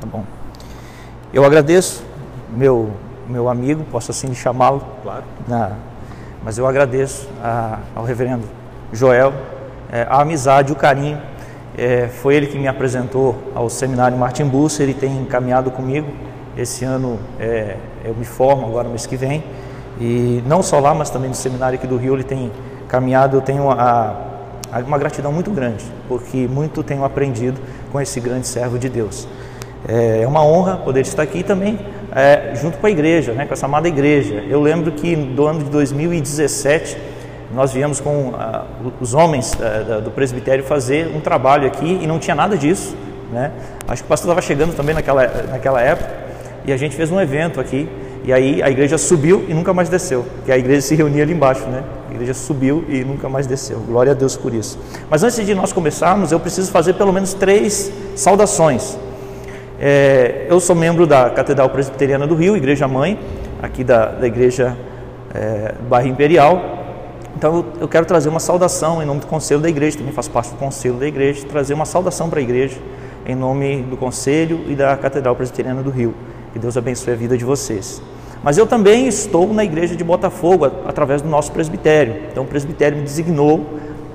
Tá bom. Eu agradeço meu meu amigo, posso assim chamá-lo. Claro. Na, mas eu agradeço a, ao reverendo Joel é, a amizade, o carinho. É, foi ele que me apresentou ao seminário Martin Busser, ele tem caminhado comigo. Esse ano é, eu me formo agora mês que vem. E não só lá, mas também no seminário aqui do Rio, ele tem caminhado. Eu tenho a, a, uma gratidão muito grande, porque muito tenho aprendido com esse grande servo de Deus. É, é uma honra poder estar aqui também é, junto com a igreja, né, com essa amada igreja. Eu lembro que do ano de 2017 nós viemos com uh, os homens uh, do presbitério fazer um trabalho aqui e não tinha nada disso. Né? Acho que o pastor estava chegando também naquela, naquela época e a gente fez um evento aqui e aí a igreja subiu e nunca mais desceu, que a igreja se reunia ali embaixo, né? A igreja subiu e nunca mais desceu. Glória a Deus por isso. Mas antes de nós começarmos, eu preciso fazer pelo menos três saudações. É, eu sou membro da Catedral Presbiteriana do Rio, Igreja Mãe, aqui da, da Igreja é, Bairro Imperial. Então eu, eu quero trazer uma saudação em nome do Conselho da Igreja, também faço parte do Conselho da Igreja, trazer uma saudação para a Igreja em nome do Conselho e da Catedral Presbiteriana do Rio. Que Deus abençoe a vida de vocês. Mas eu também estou na igreja de Botafogo, através do nosso presbitério. Então o presbitério me designou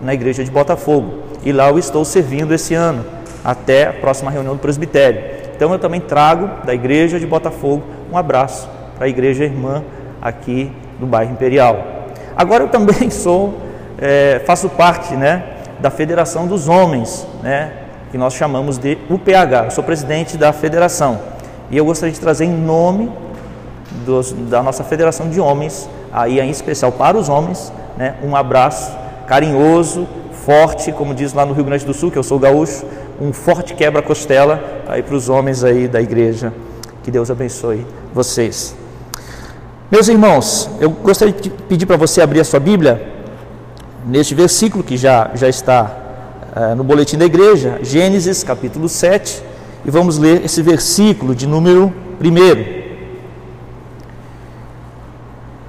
na igreja de Botafogo. E lá eu estou servindo esse ano, até a próxima reunião do presbitério. Então eu também trago da igreja de Botafogo um abraço para a igreja irmã aqui do bairro Imperial. Agora eu também sou, é, faço parte né, da Federação dos Homens, né, que nós chamamos de UPH. Eu sou presidente da federação e eu gostaria de trazer em nome dos, da nossa Federação de Homens, aí em especial para os homens, né, um abraço carinhoso, forte, como diz lá no Rio Grande do Sul, que eu sou gaúcho, um forte quebra-costela aí para os homens aí da igreja. Que Deus abençoe vocês. Meus irmãos, eu gostaria de pedir para você abrir a sua Bíblia neste versículo que já, já está uh, no boletim da igreja, Gênesis capítulo 7, e vamos ler esse versículo de número 1.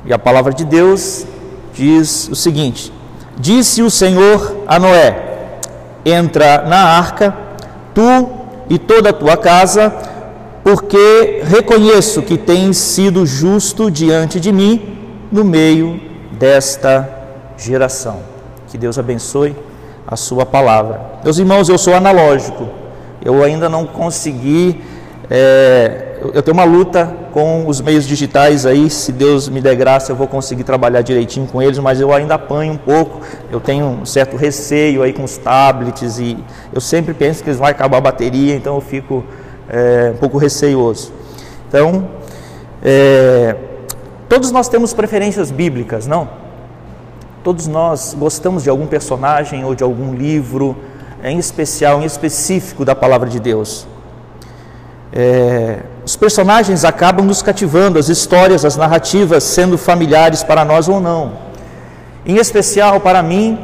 E a palavra de Deus diz o seguinte: Disse o Senhor a Noé: Entra na arca tu e toda a tua casa, porque reconheço que tens sido justo diante de mim no meio desta geração. Que Deus abençoe a sua palavra. Meus irmãos, eu sou analógico, eu ainda não consegui é, eu tenho uma luta com os meios digitais aí, se Deus me der graça, eu vou conseguir trabalhar direitinho com eles, mas eu ainda apanho um pouco. Eu tenho um certo receio aí com os tablets e eu sempre penso que eles vão acabar a bateria, então eu fico é, um pouco receioso. Então, é, todos nós temos preferências bíblicas, não? Todos nós gostamos de algum personagem ou de algum livro, em especial, em específico da palavra de Deus. É, os personagens acabam nos cativando, as histórias, as narrativas sendo familiares para nós ou não. Em especial para mim,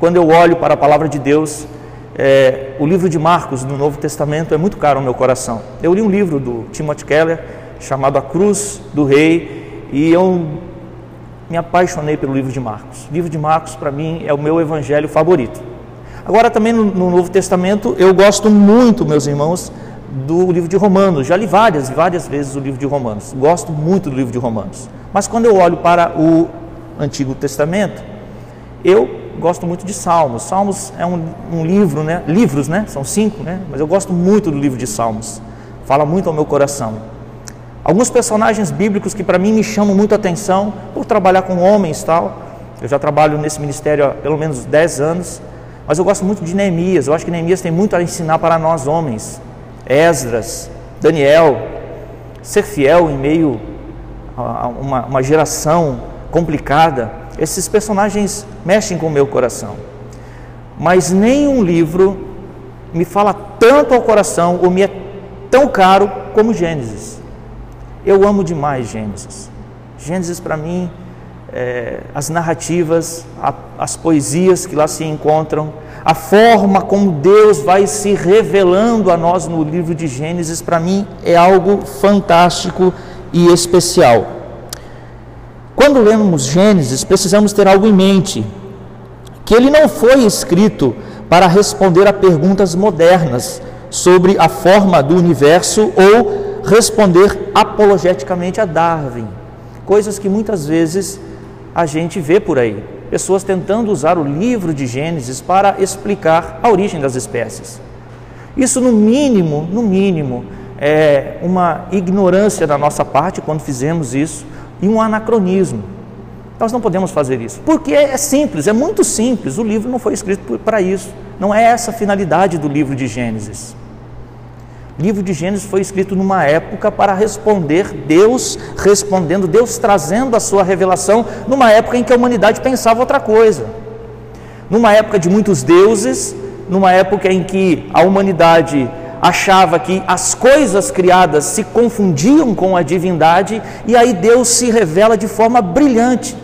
quando eu olho para a palavra de Deus, é, o livro de Marcos no Novo Testamento é muito caro ao meu coração. Eu li um livro do Timothy Keller chamado A Cruz do Rei e eu me apaixonei pelo livro de Marcos. O livro de Marcos, para mim, é o meu evangelho favorito. Agora, também no, no Novo Testamento, eu gosto muito, meus irmãos, do livro de Romanos. Já li várias, várias vezes o livro de Romanos. Gosto muito do livro de Romanos. Mas quando eu olho para o Antigo Testamento, eu gosto muito de Salmos. Salmos é um, um livro, né? Livros, né? São cinco, né? Mas eu gosto muito do livro de Salmos. Fala muito ao meu coração. Alguns personagens bíblicos que para mim me chamam muito atenção por trabalhar com homens tal. Eu já trabalho nesse ministério há pelo menos 10 anos, mas eu gosto muito de Neemias. Eu acho que Neemias tem muito a ensinar para nós homens. Esdras, Daniel, ser fiel em meio a uma, uma geração complicada, esses personagens mexem com o meu coração. Mas nenhum livro me fala tanto ao coração ou me é tão caro como Gênesis. Eu amo demais Gênesis. Gênesis para mim, é, as narrativas, a, as poesias que lá se encontram, a forma como Deus vai se revelando a nós no livro de Gênesis, para mim é algo fantástico e especial. Quando lemos Gênesis, precisamos ter algo em mente: que ele não foi escrito para responder a perguntas modernas sobre a forma do universo ou responder apologeticamente a Darwin. Coisas que muitas vezes a gente vê por aí. Pessoas tentando usar o livro de Gênesis para explicar a origem das espécies. Isso, no mínimo, no mínimo, é uma ignorância da nossa parte quando fizemos isso e um anacronismo. Nós não podemos fazer isso, porque é simples, é muito simples. O livro não foi escrito para isso. Não é essa a finalidade do livro de Gênesis. Livro de Gênesis foi escrito numa época para responder Deus respondendo, Deus trazendo a sua revelação numa época em que a humanidade pensava outra coisa. Numa época de muitos deuses, numa época em que a humanidade achava que as coisas criadas se confundiam com a divindade, e aí Deus se revela de forma brilhante.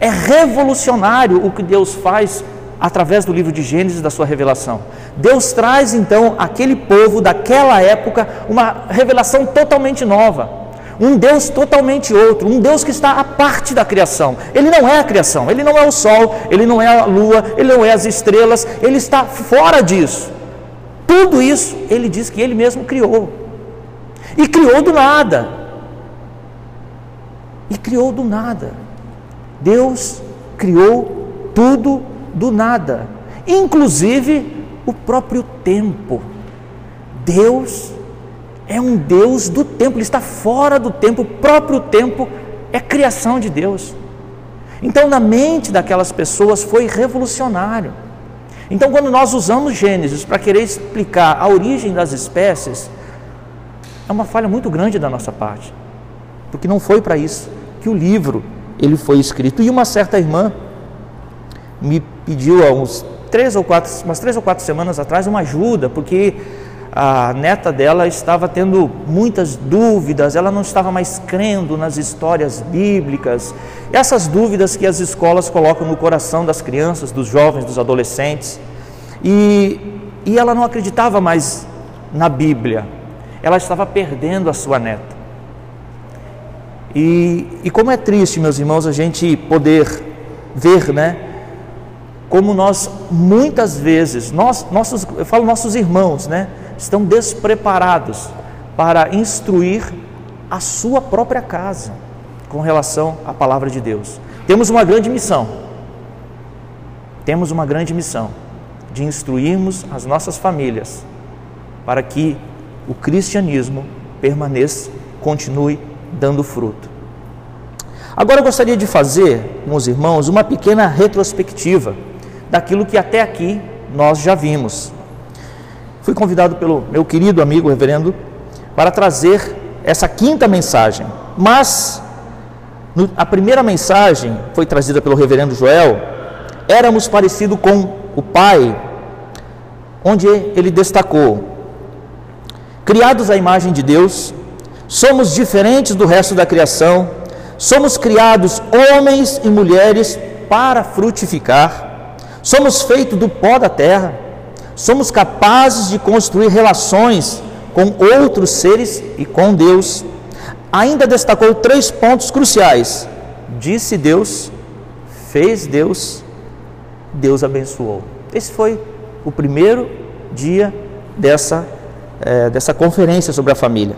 É revolucionário o que Deus faz através do livro de Gênesis da sua revelação. Deus traz então aquele povo daquela época uma revelação totalmente nova um Deus totalmente outro, um Deus que está à parte da criação. Ele não é a criação, ele não é o sol, ele não é a lua, ele não é as estrelas, ele está fora disso. Tudo isso ele diz que ele mesmo criou. E criou do nada. E criou do nada. Deus criou tudo do nada, inclusive o próprio tempo. Deus é um Deus do tempo, ele está fora do tempo, o próprio tempo é criação de Deus. Então, na mente daquelas pessoas foi revolucionário. Então, quando nós usamos Gênesis para querer explicar a origem das espécies, é uma falha muito grande da nossa parte, porque não foi para isso que o livro ele foi escrito. E uma certa irmã me pediu há uns três ou quatro, umas três ou quatro semanas atrás uma ajuda, porque a neta dela estava tendo muitas dúvidas, ela não estava mais crendo nas histórias bíblicas. Essas dúvidas que as escolas colocam no coração das crianças, dos jovens, dos adolescentes. E, e ela não acreditava mais na Bíblia, ela estava perdendo a sua neta. E, e como é triste, meus irmãos, a gente poder ver, né? Como nós muitas vezes, nós, nossos, eu falo nossos irmãos, né? estão despreparados para instruir a sua própria casa com relação à palavra de Deus. Temos uma grande missão. Temos uma grande missão de instruirmos as nossas famílias para que o cristianismo permaneça, continue dando fruto. Agora eu gostaria de fazer, meus irmãos, uma pequena retrospectiva daquilo que até aqui nós já vimos. Fui convidado pelo meu querido amigo reverendo para trazer essa quinta mensagem. Mas no, a primeira mensagem foi trazida pelo reverendo Joel. Éramos parecido com o pai, onde ele destacou: criados à imagem de Deus, somos diferentes do resto da criação, somos criados homens e mulheres para frutificar, somos feitos do pó da terra somos capazes de construir relações com outros seres e com Deus. Ainda destacou três pontos cruciais: disse Deus, fez Deus, Deus abençoou. Esse foi o primeiro dia dessa, é, dessa conferência sobre a família.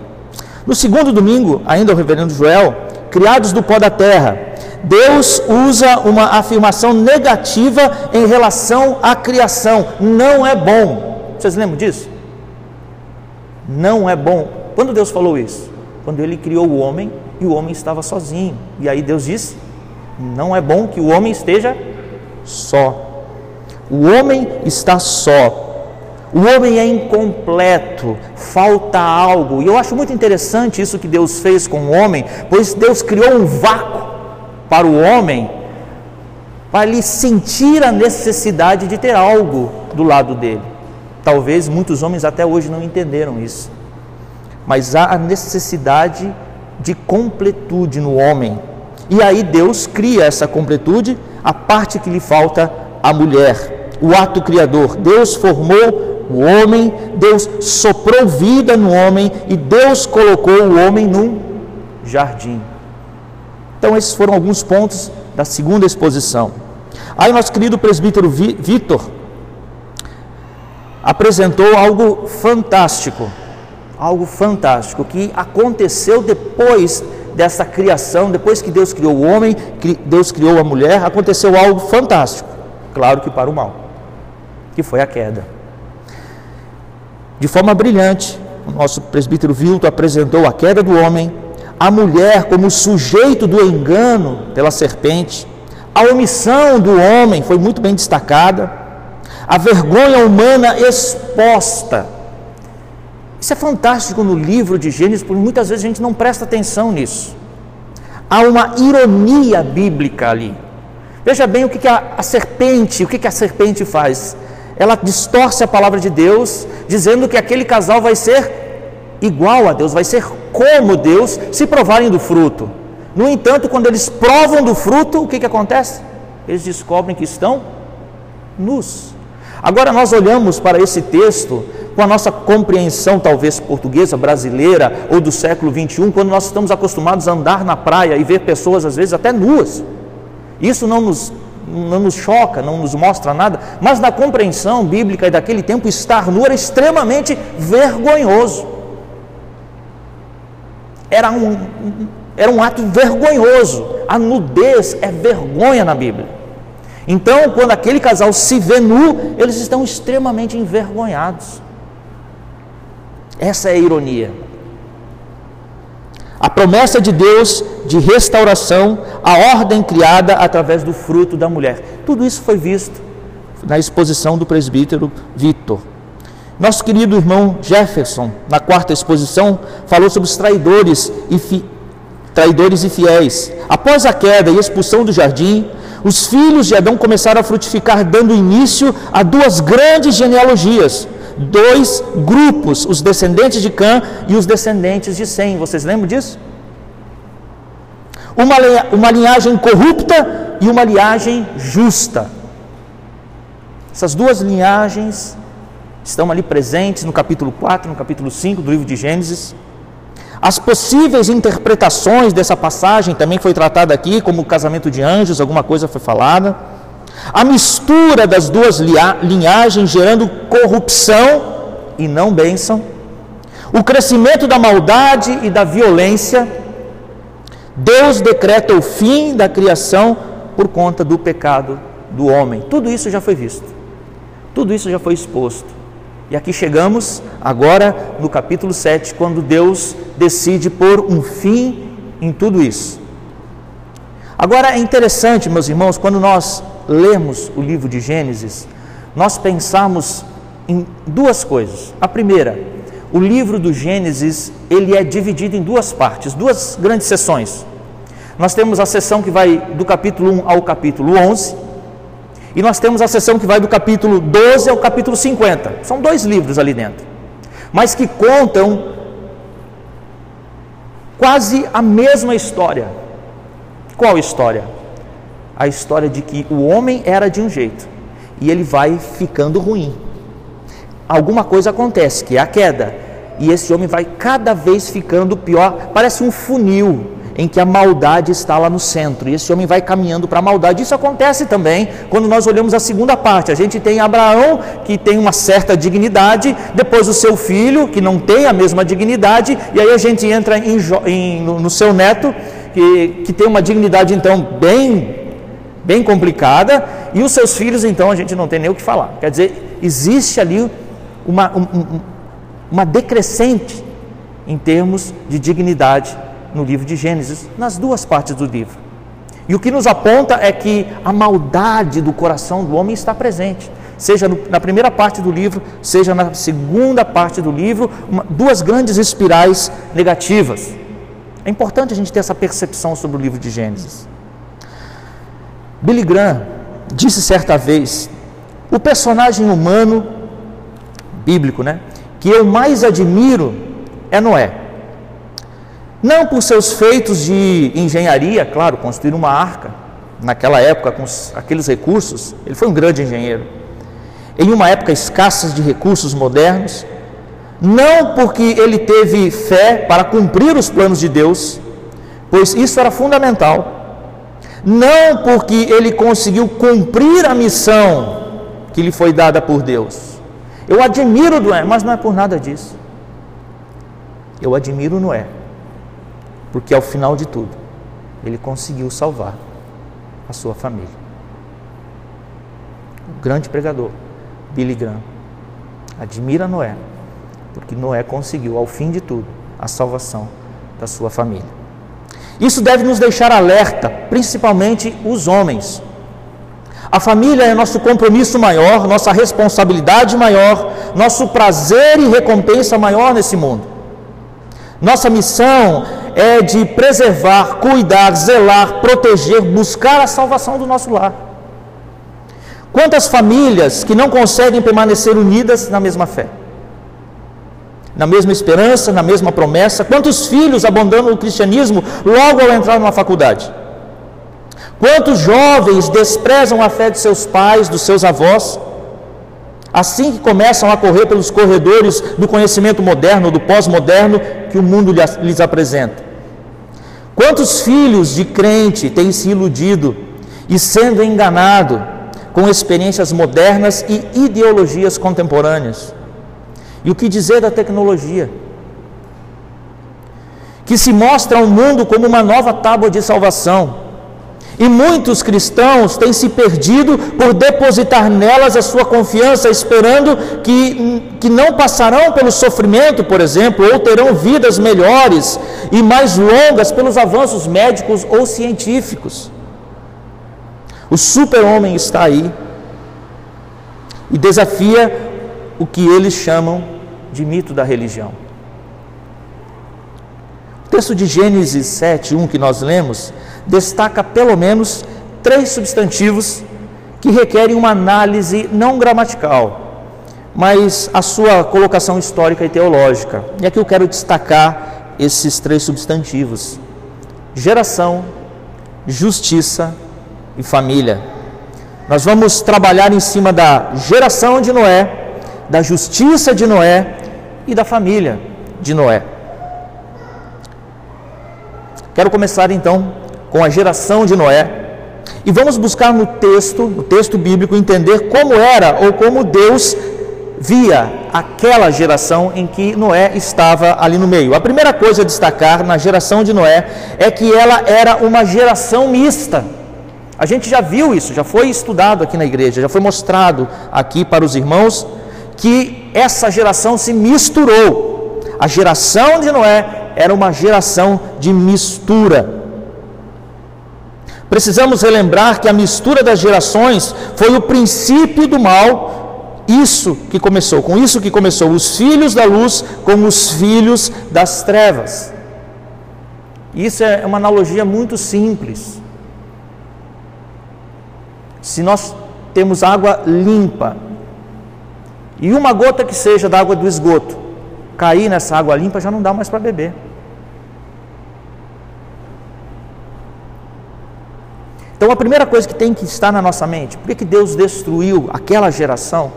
No segundo domingo, ainda o reverendo Joel, criados do pó da terra, Deus usa uma afirmação negativa em relação à criação. Não é bom. Vocês lembram disso? Não é bom. Quando Deus falou isso? Quando ele criou o homem e o homem estava sozinho. E aí Deus disse: Não é bom que o homem esteja só. O homem está só. O homem é incompleto, falta algo. E eu acho muito interessante isso que Deus fez com o homem, pois Deus criou um vácuo para o homem, para ele sentir a necessidade de ter algo do lado dele. Talvez muitos homens até hoje não entenderam isso. Mas há a necessidade de completude no homem. E aí Deus cria essa completude, a parte que lhe falta à mulher, o ato criador. Deus formou o homem, Deus soprou vida no homem e Deus colocou o homem num jardim. Então, esses foram alguns pontos da segunda exposição. Aí, nosso querido presbítero Vitor apresentou algo fantástico, algo fantástico que aconteceu depois dessa criação, depois que Deus criou o homem, Deus criou a mulher, aconteceu algo fantástico, claro que para o mal, que foi a queda. De forma brilhante, o nosso presbítero Vilto apresentou a queda do homem, a mulher como sujeito do engano pela serpente, a omissão do homem foi muito bem destacada, a vergonha humana exposta. Isso é fantástico no livro de Gênesis, porque muitas vezes a gente não presta atenção nisso. Há uma ironia bíblica ali. Veja bem o que, que a, a serpente, o que, que a serpente faz ela distorce a palavra de Deus, dizendo que aquele casal vai ser igual a Deus, vai ser como Deus, se provarem do fruto. No entanto, quando eles provam do fruto, o que, que acontece? Eles descobrem que estão nus. Agora nós olhamos para esse texto com a nossa compreensão, talvez portuguesa, brasileira ou do século 21, quando nós estamos acostumados a andar na praia e ver pessoas, às vezes, até nuas. Isso não nos não nos choca, não nos mostra nada, mas na compreensão bíblica daquele tempo, estar nu era extremamente vergonhoso. Era um, era um ato vergonhoso. A nudez é vergonha na Bíblia. Então, quando aquele casal se vê nu, eles estão extremamente envergonhados. Essa é a ironia. A promessa de Deus de restauração, a ordem criada através do fruto da mulher. Tudo isso foi visto na exposição do presbítero Vitor. Nosso querido irmão Jefferson, na quarta exposição, falou sobre os traidores e, fi... traidores e fiéis. Após a queda e expulsão do jardim, os filhos de Adão começaram a frutificar, dando início a duas grandes genealogias, dois grupos, os descendentes de Cã e os descendentes de Sem. Vocês lembram disso? Uma, uma linhagem corrupta e uma linhagem justa. Essas duas linhagens estão ali presentes no capítulo 4, no capítulo 5 do livro de Gênesis. As possíveis interpretações dessa passagem também foi tratada aqui, como o casamento de anjos, alguma coisa foi falada. A mistura das duas linhagens gerando corrupção e não bênção. O crescimento da maldade e da violência. Deus decreta o fim da criação por conta do pecado do homem. Tudo isso já foi visto. Tudo isso já foi exposto. E aqui chegamos agora no capítulo 7, quando Deus decide pôr um fim em tudo isso. Agora é interessante, meus irmãos, quando nós lemos o livro de Gênesis, nós pensamos em duas coisas. A primeira, o livro do Gênesis, ele é dividido em duas partes, duas grandes sessões. Nós temos a sessão que vai do capítulo 1 ao capítulo 11, e nós temos a sessão que vai do capítulo 12 ao capítulo 50. São dois livros ali dentro, mas que contam quase a mesma história. Qual história? a história de que o homem era de um jeito e ele vai ficando ruim. Alguma coisa acontece, que é a queda, e esse homem vai cada vez ficando pior, parece um funil em que a maldade está lá no centro, e esse homem vai caminhando para a maldade. Isso acontece também quando nós olhamos a segunda parte. A gente tem Abraão, que tem uma certa dignidade, depois o seu filho, que não tem a mesma dignidade, e aí a gente entra em, em, no, seu neto, que, que tem uma dignidade então bem bem complicada, e os seus filhos, então, a gente não tem nem o que falar. Quer dizer, existe ali uma, um, uma decrescente em termos de dignidade no livro de Gênesis, nas duas partes do livro. E o que nos aponta é que a maldade do coração do homem está presente, seja na primeira parte do livro, seja na segunda parte do livro, uma, duas grandes espirais negativas. É importante a gente ter essa percepção sobre o livro de Gênesis. Billy Graham disse certa vez: o personagem humano, bíblico, né, que eu mais admiro é Noé. Não por seus feitos de engenharia, claro, construir uma arca, naquela época, com aqueles recursos, ele foi um grande engenheiro. Em uma época escassa de recursos modernos, não porque ele teve fé para cumprir os planos de Deus, pois isso era fundamental não porque ele conseguiu cumprir a missão que lhe foi dada por Deus. Eu admiro Noé, mas não é por nada disso. Eu admiro Noé, porque ao final de tudo, ele conseguiu salvar a sua família. O grande pregador, Billy Graham, admira Noé, porque Noé conseguiu, ao fim de tudo, a salvação da sua família. Isso deve nos deixar alerta, principalmente os homens. A família é nosso compromisso maior, nossa responsabilidade maior, nosso prazer e recompensa maior nesse mundo. Nossa missão é de preservar, cuidar, zelar, proteger, buscar a salvação do nosso lar. Quantas famílias que não conseguem permanecer unidas na mesma fé? na mesma esperança, na mesma promessa? Quantos filhos abandonam o cristianismo logo ao entrar numa faculdade? Quantos jovens desprezam a fé de seus pais, dos seus avós? Assim que começam a correr pelos corredores do conhecimento moderno, do pós-moderno que o mundo lhes apresenta. Quantos filhos de crente têm se iludido e sendo enganado com experiências modernas e ideologias contemporâneas? E o que dizer da tecnologia? Que se mostra ao mundo como uma nova tábua de salvação. E muitos cristãos têm se perdido por depositar nelas a sua confiança, esperando que, que não passarão pelo sofrimento, por exemplo, ou terão vidas melhores e mais longas pelos avanços médicos ou científicos. O super-homem está aí e desafia o que eles chamam de mito da religião. O texto de Gênesis 7, 1 que nós lemos, destaca pelo menos três substantivos que requerem uma análise não gramatical, mas a sua colocação histórica e teológica. E aqui eu quero destacar esses três substantivos: geração, justiça e família. Nós vamos trabalhar em cima da geração de Noé, da justiça de Noé e da família de Noé. Quero começar então com a geração de Noé e vamos buscar no texto, no texto bíblico, entender como era ou como Deus via aquela geração em que Noé estava ali no meio. A primeira coisa a destacar na geração de Noé é que ela era uma geração mista. A gente já viu isso, já foi estudado aqui na igreja, já foi mostrado aqui para os irmãos que essa geração se misturou. A geração de Noé era uma geração de mistura. Precisamos relembrar que a mistura das gerações foi o princípio do mal, isso que começou, com isso que começou, os filhos da luz com os filhos das trevas. Isso é uma analogia muito simples. Se nós temos água limpa e uma gota que seja da água do esgoto cair nessa água limpa, já não dá mais para beber. Então a primeira coisa que tem que estar na nossa mente, por que, Deus destruiu aquela geração?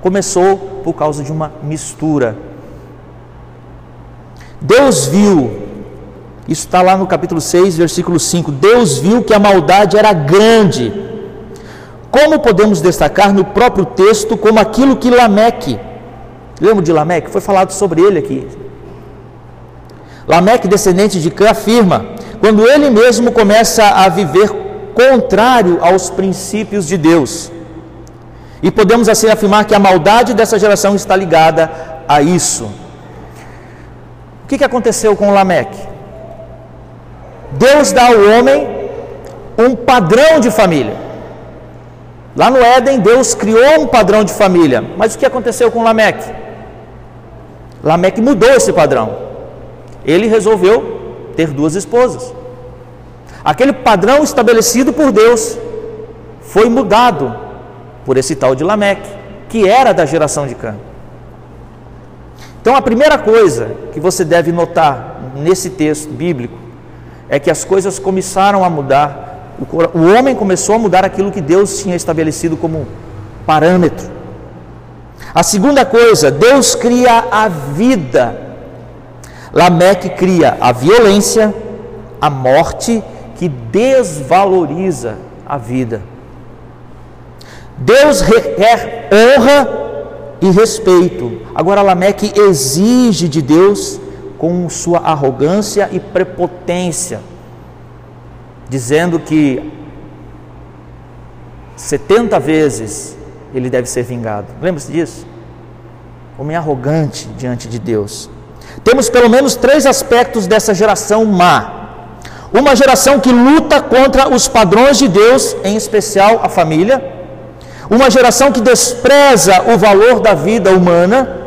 Começou por causa de uma mistura. Deus viu, isso está lá no capítulo 6, versículo 5: Deus viu que a maldade era grande como podemos destacar no próprio texto como aquilo que Lameque, lembra de Lameque? Foi falado sobre ele aqui. Lameque, descendente de Cã, afirma: quando ele mesmo começa a viver contrário aos princípios de Deus. E podemos assim afirmar que a maldade dessa geração está ligada a isso. O que, aconteceu com Lameque? Deus dá ao homem um padrão de família. Lá no Éden, Deus criou um padrão de família, mas o que aconteceu com Lameque? Lameque mudou esse padrão. Ele resolveu ter duas esposas. Aquele padrão estabelecido por Deus foi mudado por esse tal de Lameque, que era da geração de Cã. Então, a primeira coisa que você deve notar nesse texto bíblico é que as coisas começaram a mudar o homem começou a mudar aquilo que Deus tinha estabelecido como parâmetro. A segunda coisa, Deus cria a vida. Lameque cria a violência, a morte que desvaloriza a vida. Deus requer honra e respeito. Agora, Lameque exige de Deus com sua arrogância e prepotência, dizendo que 70 vezes ele deve ser vingado. Lembra-se disso? Homem arrogante diante de Deus. Temos pelo menos três aspectos dessa geração má. Uma geração que luta contra os padrões de Deus, em especial a família. Uma geração que despreza o valor da vida humana.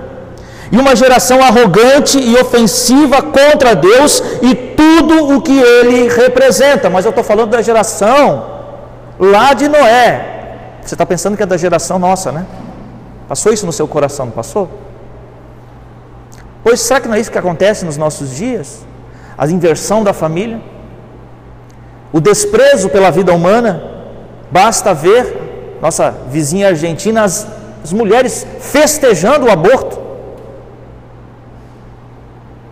E uma geração arrogante e ofensiva contra Deus e tudo o que ele representa. Mas eu estou falando da geração lá de Noé. Você está pensando que é da geração nossa, né? Passou isso no seu coração, não passou? Pois será que não é isso que acontece nos nossos dias? A inversão da família? O desprezo pela vida humana? Basta ver nossa vizinha argentina, as, as mulheres festejando o aborto,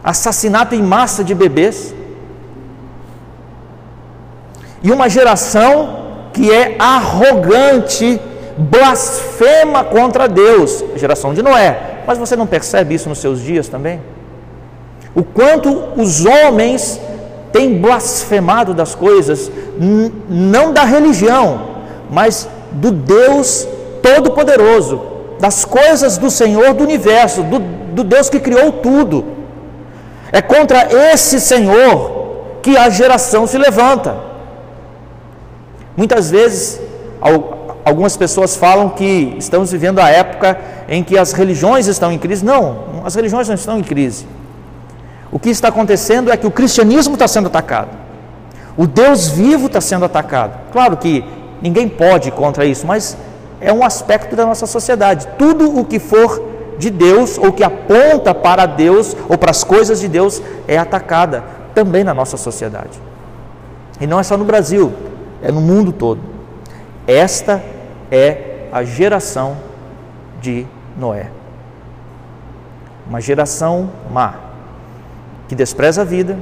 assassinato em massa de bebês, e uma geração que é arrogante, blasfema contra Deus, geração de Noé. Mas você não percebe isso nos seus dias também? O quanto os homens têm blasfemado das coisas, não da religião, mas do Deus Todo-Poderoso, das coisas do Senhor do universo, do, do Deus que criou tudo. É contra esse Senhor que a geração se levanta. Muitas vezes, algumas pessoas falam que estamos vivendo a época em que as religiões estão em crise. Não, as religiões não estão em crise. O que está acontecendo é que o cristianismo está sendo atacado. O Deus vivo está sendo atacado. Claro que ninguém pode contra isso, mas é um aspecto da nossa sociedade. Tudo o que for de Deus ou que aponta para Deus ou para as coisas de Deus é atacada também na nossa sociedade. E não é só no Brasil, é no mundo todo. Esta é a geração de Noé. Uma geração má, que despreza a vida,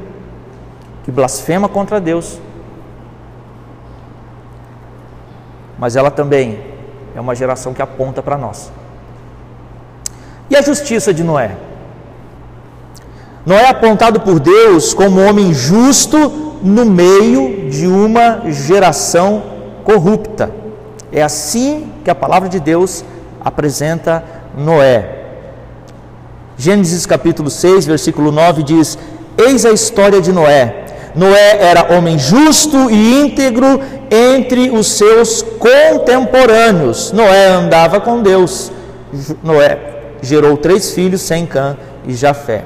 que blasfema contra Deus, mas ela também é uma geração que aponta para nós. E a justiça de Noé? Noé é apontado por Deus como um homem justo no meio de uma geração corrupta. É assim que a palavra de Deus apresenta Noé. Gênesis capítulo 6, versículo 9 diz: Eis a história de Noé. Noé era homem justo e íntegro entre os seus contemporâneos. Noé andava com Deus. Noé gerou três filhos, Sem Cã e Jafé.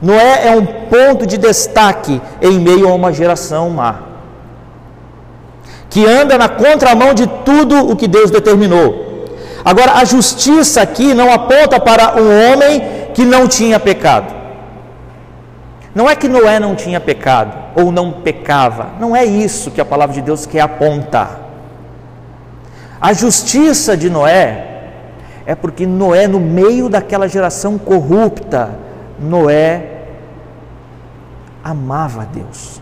Noé é um ponto de destaque em meio a uma geração má, que anda na contramão de tudo o que Deus determinou. Agora, a justiça aqui não aponta para um homem que não tinha pecado. Não é que Noé não tinha pecado ou não pecava, não é isso que a palavra de Deus quer apontar. A justiça de Noé é porque Noé, no meio daquela geração corrupta, Noé amava Deus.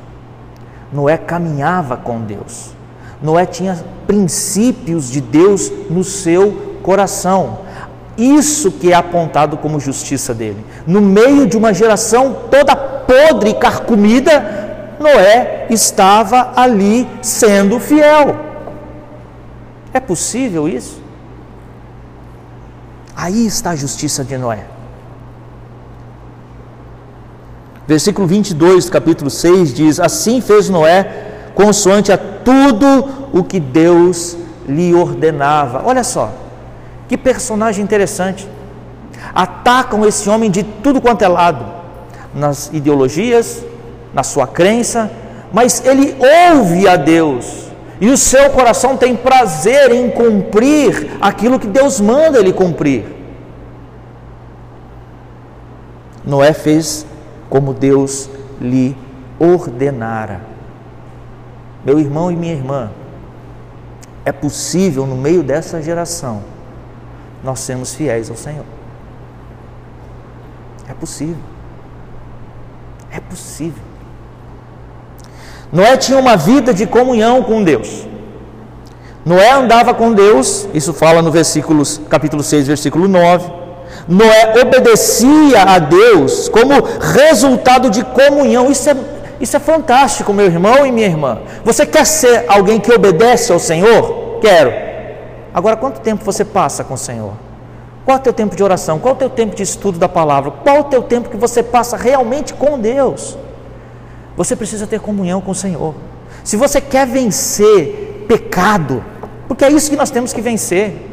Noé caminhava com Deus. Noé tinha princípios de Deus no seu coração. Isso que é apontado como justiça dele. No meio de uma geração toda podre e carcomida, Noé estava ali sendo fiel. É possível isso? Aí está a justiça de Noé. Versículo 22 do capítulo 6 diz: Assim fez Noé, consoante a tudo o que Deus lhe ordenava. Olha só, que personagem interessante. Atacam esse homem de tudo quanto é lado, nas ideologias, na sua crença, mas ele ouve a Deus e o seu coração tem prazer em cumprir aquilo que Deus manda ele cumprir. Noé fez como Deus lhe ordenara. Meu irmão e minha irmã, é possível no meio dessa geração nós sermos fiéis ao Senhor. É possível. É possível. Noé tinha uma vida de comunhão com Deus. Noé andava com Deus, isso fala no versículo, capítulo 6, versículo 9. Noé obedecia a Deus como resultado de comunhão. Isso é, isso é fantástico, meu irmão e minha irmã. Você quer ser alguém que obedece ao Senhor? Quero. Agora, quanto tempo você passa com o Senhor? Qual é o teu tempo de oração? Qual é o teu tempo de estudo da palavra? Qual é o teu tempo que você passa realmente com Deus? Você precisa ter comunhão com o Senhor. Se você quer vencer pecado, porque é isso que nós temos que vencer.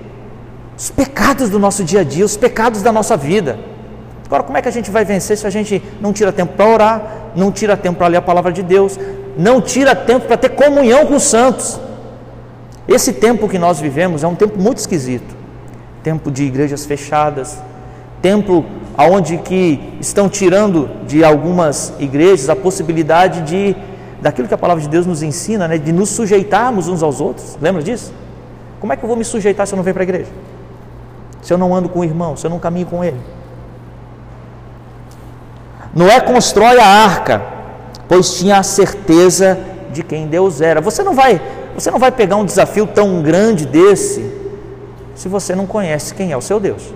Os pecados do nosso dia a dia, os pecados da nossa vida. Agora, como é que a gente vai vencer se a gente não tira tempo para orar, não tira tempo para ler a palavra de Deus, não tira tempo para ter comunhão com os santos? Esse tempo que nós vivemos é um tempo muito esquisito. Tempo de igrejas fechadas, tempo aonde que estão tirando de algumas igrejas a possibilidade de daquilo que a palavra de Deus nos ensina, né, de nos sujeitarmos uns aos outros. Lembra disso? Como é que eu vou me sujeitar se eu não venho para a igreja? Se eu não ando com o irmão, se eu não caminho com ele? Noé constrói a arca, pois tinha a certeza de quem Deus era. Você não vai, você não vai pegar um desafio tão grande desse se você não conhece quem é o seu Deus.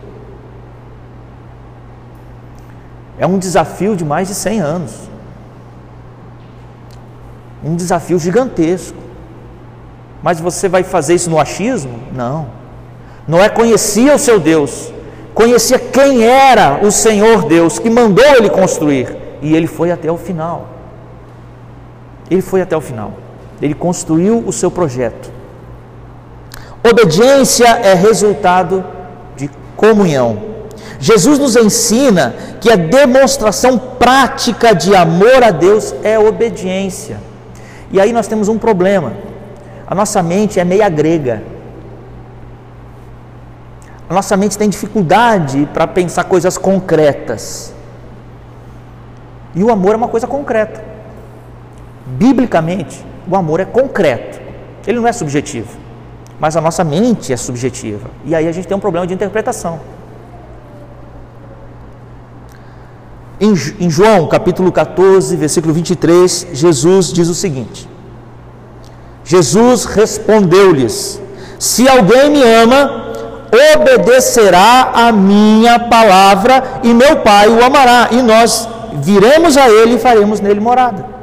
É um desafio de mais de 100 anos. Um desafio gigantesco. Mas você vai fazer isso no achismo? Não. Noé conhecia o seu Deus, conhecia quem era o Senhor Deus que mandou ele construir, e ele foi até o final. Ele foi até o final. Ele construiu o seu projeto. Obediência é resultado de comunhão. Jesus nos ensina que a demonstração prática de amor a Deus é obediência. E aí nós temos um problema. A nossa mente é meia grega. A nossa mente tem dificuldade para pensar coisas concretas. E o amor é uma coisa concreta. Biblicamente, o amor é concreto. Ele não é subjetivo. Mas a nossa mente é subjetiva. E aí a gente tem um problema de interpretação. Em, João capítulo 14, versículo 23, Jesus diz o seguinte: Jesus respondeu-lhes: Se alguém me ama, obedecerá a minha palavra, e meu Pai o amará, e nós viremos a ele e faremos nele morada.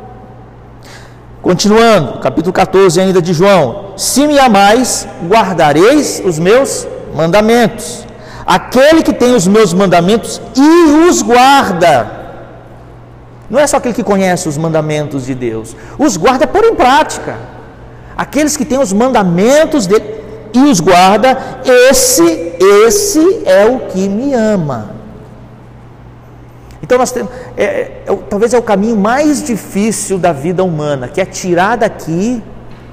Continuando, capítulo 14 ainda de João: Se me amais, guardareis os meus mandamentos. Aquele que tem os meus mandamentos e os guarda. Não é só aquele que conhece os mandamentos de Deus, os guarda por em prática. Aqueles que têm os mandamentos dele e os guarda, esse, esse é o que me ama. Então nós temos, é, é, é, talvez é o caminho mais difícil da vida humana, que é tirar daqui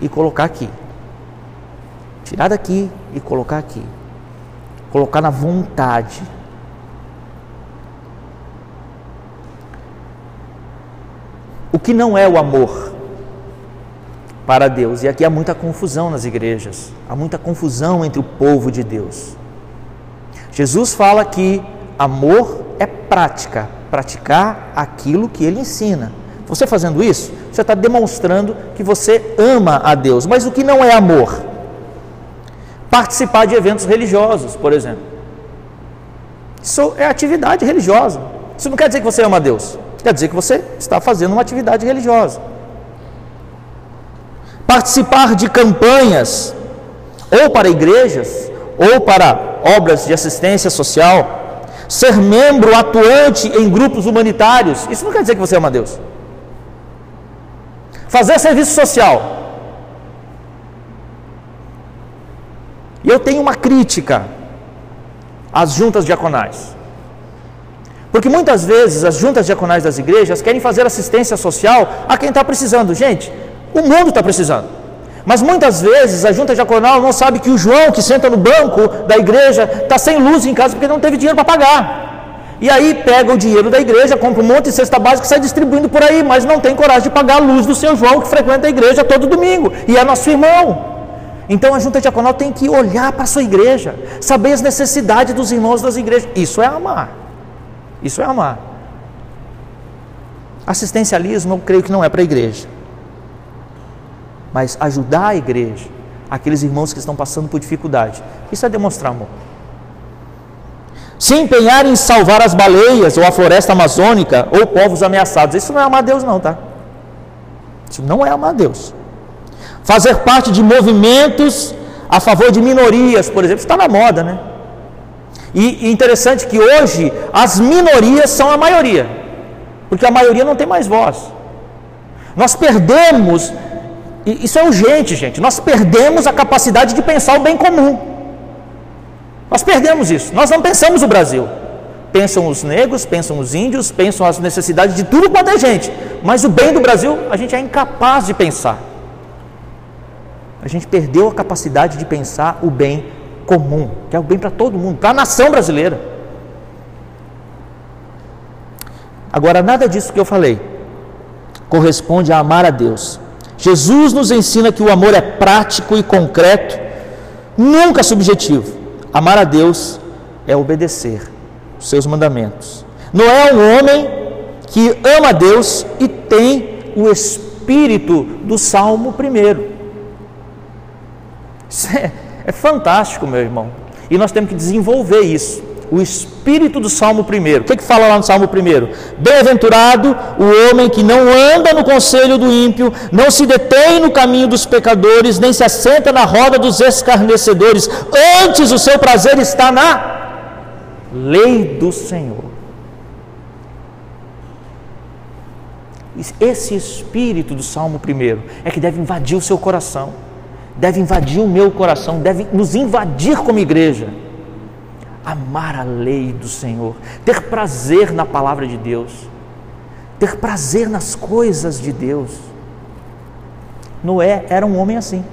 e colocar aqui. Tirar daqui e colocar aqui. Colocar na vontade. O que não é o amor? para Deus. E aqui há muita confusão nas igrejas, há muita confusão entre o povo de Deus. Jesus fala que amor é prática, praticar aquilo que ele ensina. Você fazendo isso, você está demonstrando que você ama a Deus. Mas o que não é amor? Participar de eventos religiosos, por exemplo. Isso é atividade religiosa. Isso não quer dizer que você ama a Deus. Quer dizer que você está fazendo uma atividade religiosa participar de campanhas, ou para igrejas, ou para obras de assistência social, ser membro atuante em grupos humanitários, isso não quer dizer que você ama Deus. Fazer serviço social. E eu tenho uma crítica às juntas diaconais. Porque muitas vezes as juntas diaconais das igrejas querem fazer assistência social a quem está precisando. Gente, o mundo está precisando. Mas muitas vezes a junta diaconal não sabe que o João que senta no banco da igreja está sem luz em casa porque não teve dinheiro para pagar. E aí pega o dinheiro da igreja, compra um monte de cesta básica e sai distribuindo por aí, mas não tem coragem de pagar a luz do seu João que frequenta a igreja todo domingo e é nosso irmão. Então a junta diaconal tem que olhar para a sua igreja, saber as necessidades dos irmãos das igrejas. Isso é amar. Isso é amar. Assistencialismo eu creio que não é para a igreja mas ajudar a igreja aqueles irmãos que estão passando por dificuldade. Isso é demonstrar amor. Se empenhar em salvar as baleias ou a floresta amazônica ou povos ameaçados, isso não é amar a Deus, não, tá? Isso não é amar a Deus. Fazer parte de movimentos a favor de minorias, por exemplo, está na moda, né? E interessante que hoje as minorias são a maioria, porque a maioria não tem mais voz. Nós perdemos, isso é urgente, gente, nós perdemos a capacidade de pensar o bem comum. Nós perdemos isso, nós não pensamos o Brasil. Pensam os negros, pensam os índios, pensam as necessidades de tudo quanto é gente, mas o bem do Brasil a gente é incapaz de pensar. A gente perdeu a capacidade de pensar o bem comum, que é o bem para todo mundo, para a nação brasileira. Agora, nada disso que eu falei corresponde a amar a Deus. Jesus nos ensina que o amor é prático e concreto, nunca subjetivo. Amar a Deus é obedecer os seus mandamentos. Noé é um homem que ama a Deus e tem o espírito do Salmo primeiro. Isso é, é fantástico, meu irmão. E nós temos que desenvolver isso. O espírito do Salmo 1. O que, que fala lá no Salmo 1? Bem-aventurado o homem que não anda no conselho do ímpio, não se detém no caminho dos pecadores, nem se assenta na roda dos escarnecedores. Antes o seu prazer está na lei do Senhor. Esse espírito do Salmo 1 é que deve invadir o seu coração deve invadir o meu coração, deve nos invadir como igreja. Amar a lei do Senhor, ter prazer na palavra de Deus, ter prazer nas coisas de Deus. Noé era um homem assim.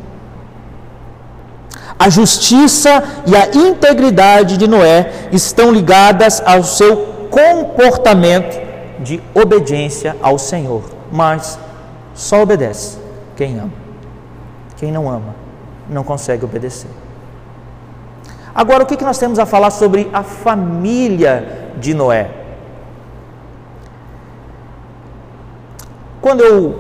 A justiça e a integridade de Noé estão ligadas ao seu comportamento de obediência ao Senhor, mas só obedece quem ama. Quem não ama não consegue obedecer. Agora, o que nós temos a falar sobre a família de Noé? Quando eu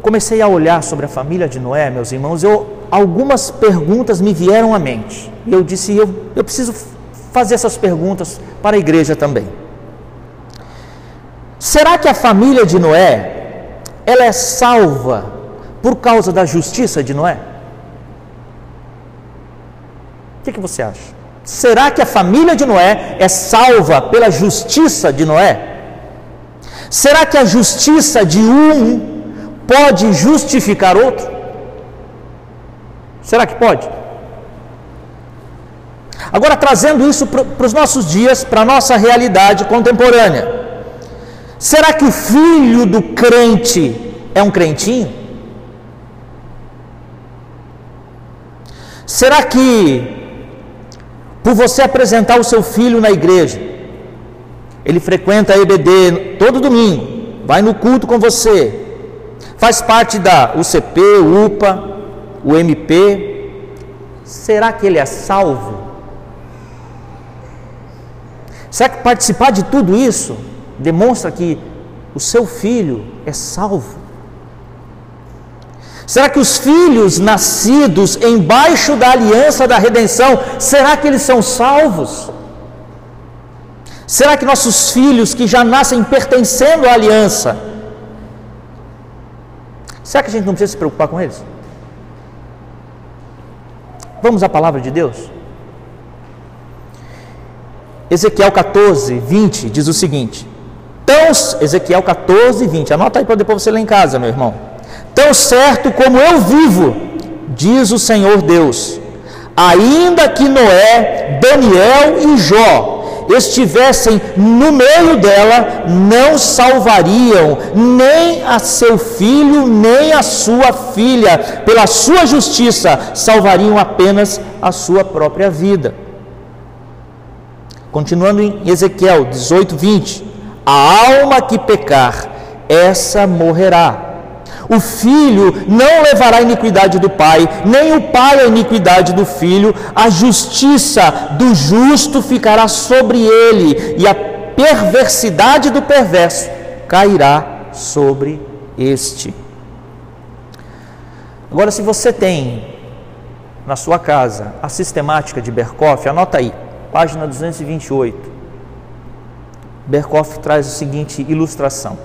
comecei a olhar sobre a família de Noé, meus irmãos, eu, algumas perguntas me vieram à mente. E eu disse: eu, eu preciso fazer essas perguntas para a igreja também. Será que a família de Noé ela é salva por causa da justiça de Noé? O que, que você acha? Será que a família de Noé é salva pela justiça de Noé? Será que a justiça de um pode justificar outro? Será que pode? Agora, trazendo isso para os nossos dias, para a nossa realidade contemporânea. Será que o filho do crente é um crentinho? Será que, por você apresentar o seu filho na igreja, ele frequenta a EBD todo domingo, vai no culto com você, faz parte da UCP, UPA, UMP, será que ele é salvo? Será que participar de tudo isso demonstra que o seu filho é salvo? Será que os filhos nascidos embaixo da aliança da redenção, será que eles são salvos? Será que nossos filhos que já nascem pertencendo à aliança, será que a gente não precisa se preocupar com eles? Vamos à palavra de Deus? Ezequiel 14, 20 diz o seguinte: Tão, Ezequiel 14, 20, anota aí para depois você ler em casa, meu irmão. Tão certo como eu vivo, diz o Senhor Deus, ainda que Noé, Daniel e Jó estivessem no meio dela, não salvariam nem a seu filho, nem a sua filha, pela sua justiça, salvariam apenas a sua própria vida. Continuando em Ezequiel 18, 20: A alma que pecar, essa morrerá o filho não levará a iniquidade do pai, nem o pai a iniquidade do filho. A justiça do justo ficará sobre ele, e a perversidade do perverso cairá sobre este. Agora, se você tem na sua casa a sistemática de Berkoff, anota aí, página 228. Berkoff traz a seguinte ilustração.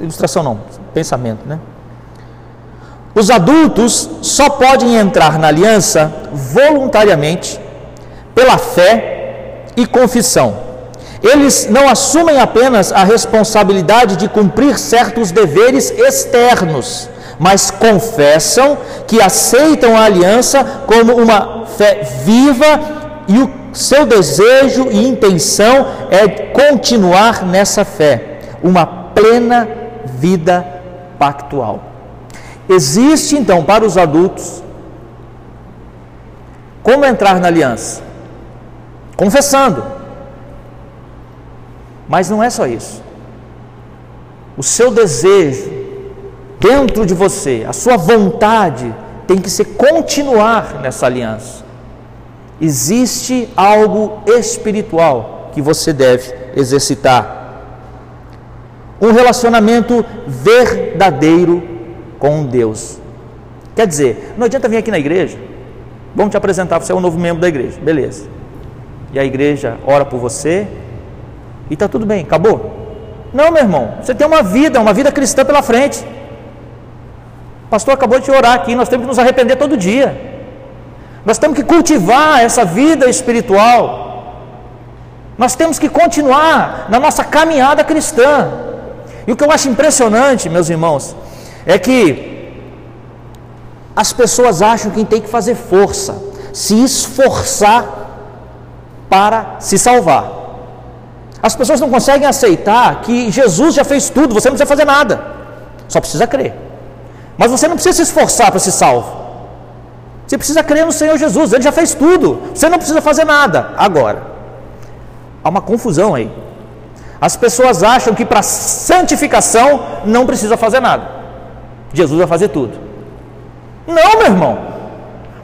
Ilustração não, pensamento, né? Os adultos só podem entrar na aliança voluntariamente, pela fé e confissão. Eles não assumem apenas a responsabilidade de cumprir certos deveres externos, mas confessam que aceitam a aliança como uma fé viva e o seu desejo e intenção é continuar nessa fé, uma plena vida pactual. Existe então para os adultos como entrar na aliança? Confessando. Mas não é só isso. O seu desejo dentro de você, a sua vontade tem que ser continuar nessa aliança. Existe algo espiritual que você deve exercitar. Um relacionamento verdadeiro com Deus. Quer dizer, não adianta vir aqui na igreja, vamos te apresentar, você é um novo membro da igreja, beleza. E a igreja ora por você e está tudo bem, acabou. Não, meu irmão, você tem uma vida, uma vida cristã pela frente. O pastor acabou de orar aqui, nós temos que nos arrepender todo dia. Nós temos que cultivar essa vida espiritual. Nós temos que continuar na nossa caminhada cristã. E o que eu acho impressionante, meus irmãos, é que as pessoas acham que tem que fazer força, se esforçar para se salvar. As pessoas não conseguem aceitar que Jesus já fez tudo, você não precisa fazer nada, só precisa crer. Mas você não precisa se esforçar para ser salvo. Você precisa crer no Senhor Jesus, Ele já fez tudo, você não precisa fazer nada. Agora, há uma confusão aí. As pessoas acham que para santificação não precisa fazer nada, Jesus vai fazer tudo. Não, meu irmão,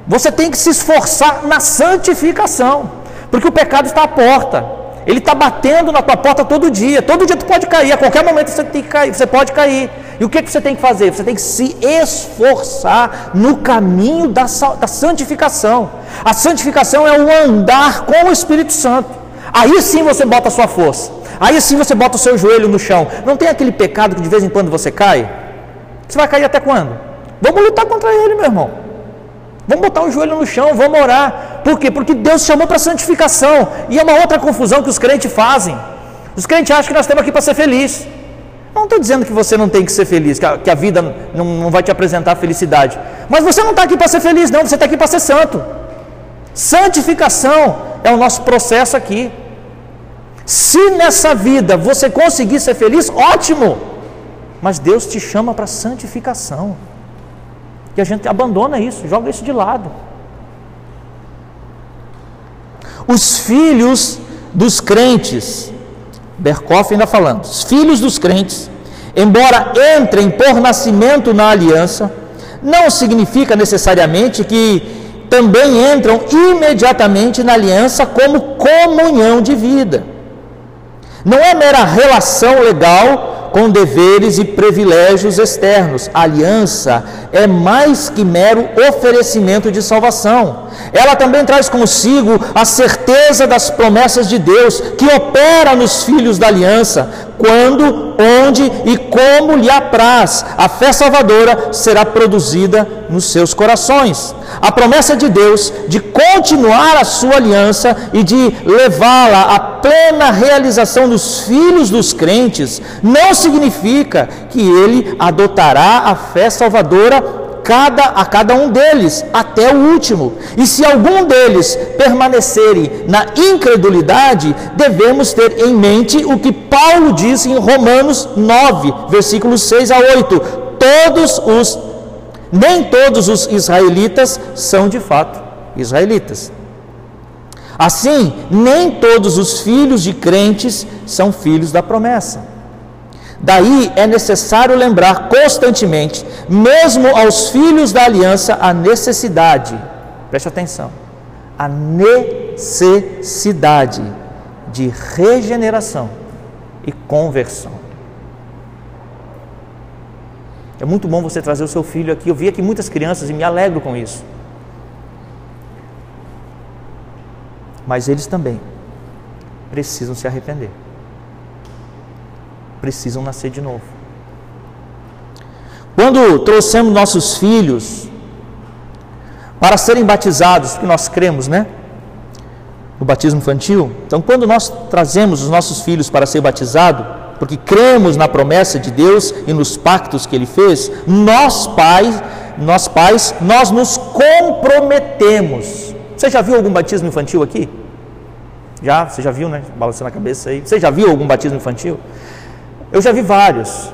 você tem que se esforçar na santificação, porque o pecado está à porta, ele está batendo na tua porta todo dia, todo dia tu pode cair, a qualquer momento você tem que cair, você pode cair. E o que, que você tem que fazer? Você tem que se esforçar no caminho da, da santificação. A santificação é o andar com o Espírito Santo. Aí sim você bota a sua força. Aí sim você bota o seu joelho no chão. Não tem aquele pecado que de vez em quando você cai? Você vai cair até quando? Vamos lutar contra ele, meu irmão. Vamos botar o joelho no chão, vamos orar. Por quê? Porque Deus chamou para santificação. E é uma outra confusão que os crentes fazem. Os crentes acham que nós estamos aqui para ser felizes. Não estou dizendo que você não tem que ser feliz, que a, que a vida não, não vai te apresentar felicidade. Mas você não está aqui para ser feliz, não, você está aqui para ser santo. Santificação é o nosso processo aqui. Se nessa vida você conseguir ser feliz, ótimo. Mas Deus te chama para santificação. E a gente abandona isso, joga isso de lado. Os filhos dos crentes Berkoff ainda falando, os filhos dos crentes, embora entrem por nascimento na aliança, não significa necessariamente que também entram imediatamente na aliança como comunhão de vida. Não é mera relação legal com deveres e privilégios externos. A aliança é mais que mero oferecimento de salvação. Ela também traz consigo a certeza das promessas de Deus que opera nos filhos da aliança, quando, onde e como lhe apraz. A fé salvadora será produzida nos seus corações. A promessa de Deus de continuar a sua aliança e de levá-la à plena realização dos filhos dos crentes não significa que ele adotará a fé salvadora cada, a cada um deles, até o último. E se algum deles permanecerem na incredulidade, devemos ter em mente o que Paulo diz em Romanos 9, versículos 6 a 8: todos os, nem todos os israelitas são de fato israelitas. Assim, nem todos os filhos de crentes são filhos da promessa. Daí é necessário lembrar constantemente, mesmo aos filhos da aliança, a necessidade, preste atenção, a necessidade de regeneração e conversão. É muito bom você trazer o seu filho aqui. Eu vi aqui muitas crianças e me alegro com isso. mas eles também precisam se arrepender. Precisam nascer de novo. Quando trouxemos nossos filhos para serem batizados, que nós cremos, né? No batismo infantil. Então, quando nós trazemos os nossos filhos para ser batizados, porque cremos na promessa de Deus e nos pactos que Ele fez, nós pais, nós pais, nós nos comprometemos. Você já viu algum batismo infantil aqui? Já? Você já viu, né? Balançando a cabeça aí. Você já viu algum batismo infantil? Eu já vi vários.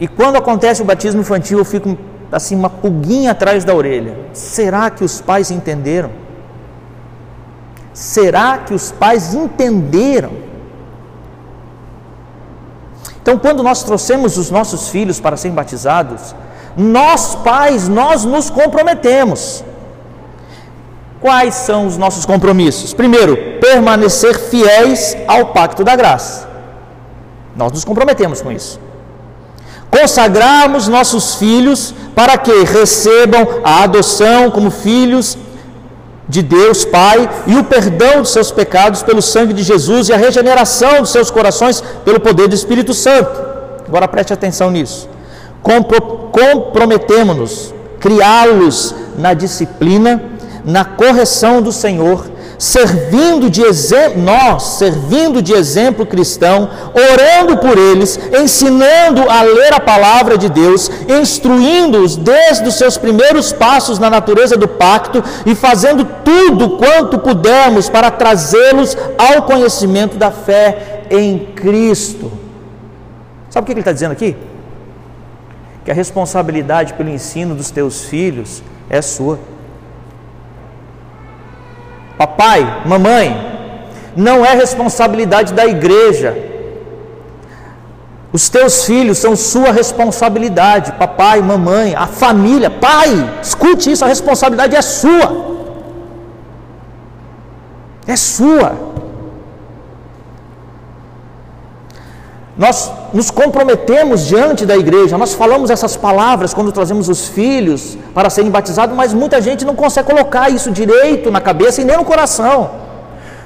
E quando acontece o batismo infantil, eu fico assim, uma pulguinha atrás da orelha. Será que os pais entenderam? Será que os pais entenderam? Então, quando nós trouxemos os nossos filhos para serem batizados, nós pais, nós nos comprometemos. Quais são os nossos compromissos? Primeiro, permanecer fiéis ao pacto da graça. Nós nos comprometemos com isso. Consagrarmos nossos filhos para que recebam a adoção como filhos de Deus Pai e o perdão dos seus pecados pelo sangue de Jesus e a regeneração dos seus corações pelo poder do Espírito Santo. Agora preste atenção nisso. Compro Comprometemos-nos, criá-los na disciplina, na correção do Senhor servindo de exemplo, nós, servindo de exemplo cristão, orando por eles, ensinando a ler a palavra de Deus, instruindo-os desde os seus primeiros passos na natureza do pacto e fazendo tudo quanto pudermos para trazê-los ao conhecimento da fé em Cristo. Sabe o que ele está dizendo aqui? Que a responsabilidade pelo ensino dos teus filhos é sua. Papai, mamãe, não é responsabilidade da igreja. Os teus filhos são sua responsabilidade, papai, mamãe, a família, pai, escute isso, a responsabilidade é sua. É sua. Nós nos comprometemos diante da igreja, nós falamos essas palavras quando trazemos os filhos para serem batizados, mas muita gente não consegue colocar isso direito na cabeça e nem no coração.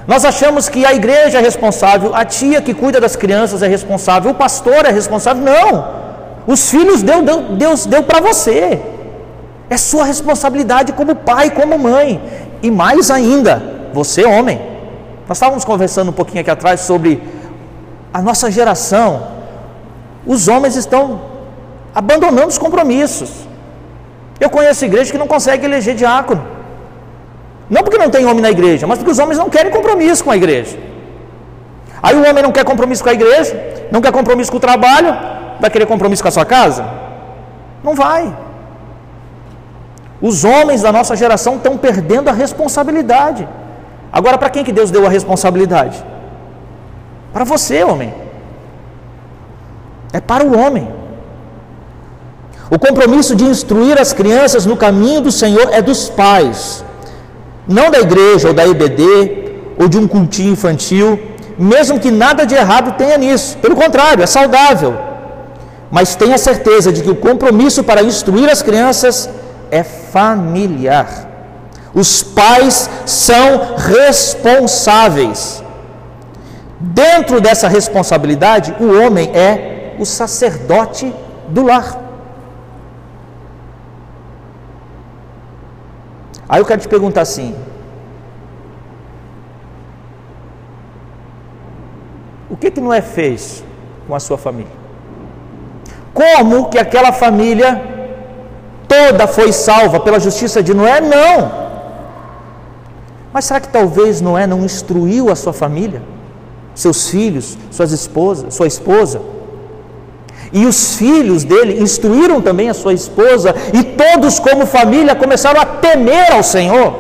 Nós achamos que a igreja é responsável, a tia que cuida das crianças é responsável, o pastor é responsável. Não! Os filhos Deus deu, Deus deu para você. É sua responsabilidade como pai, como mãe. E mais ainda, você homem. Nós estávamos conversando um pouquinho aqui atrás sobre a nossa geração, os homens estão abandonando os compromissos. Eu conheço igreja que não consegue eleger diácono. Não porque não tem homem na igreja, mas porque os homens não querem compromisso com a igreja. Aí o homem não quer compromisso com a igreja, não quer compromisso com o trabalho, vai querer compromisso com a sua casa? Não vai. Os homens da nossa geração estão perdendo a responsabilidade. Agora, para quem que Deus deu a responsabilidade? Para você, homem. É para o homem. O compromisso de instruir as crianças no caminho do Senhor é dos pais, não da igreja ou da IBD ou de um cultinho infantil, mesmo que nada de errado tenha nisso. Pelo contrário, é saudável. Mas tenha certeza de que o compromisso para instruir as crianças é familiar. Os pais são responsáveis Dentro dessa responsabilidade, o homem é o sacerdote do lar. Aí eu quero te perguntar assim: o que que Noé fez com a sua família? Como que aquela família toda foi salva pela justiça de Noé? Não. Mas será que talvez Noé não instruiu a sua família? Seus filhos, suas esposas, sua esposa. E os filhos dele instruíram também a sua esposa, e todos, como família, começaram a temer ao Senhor.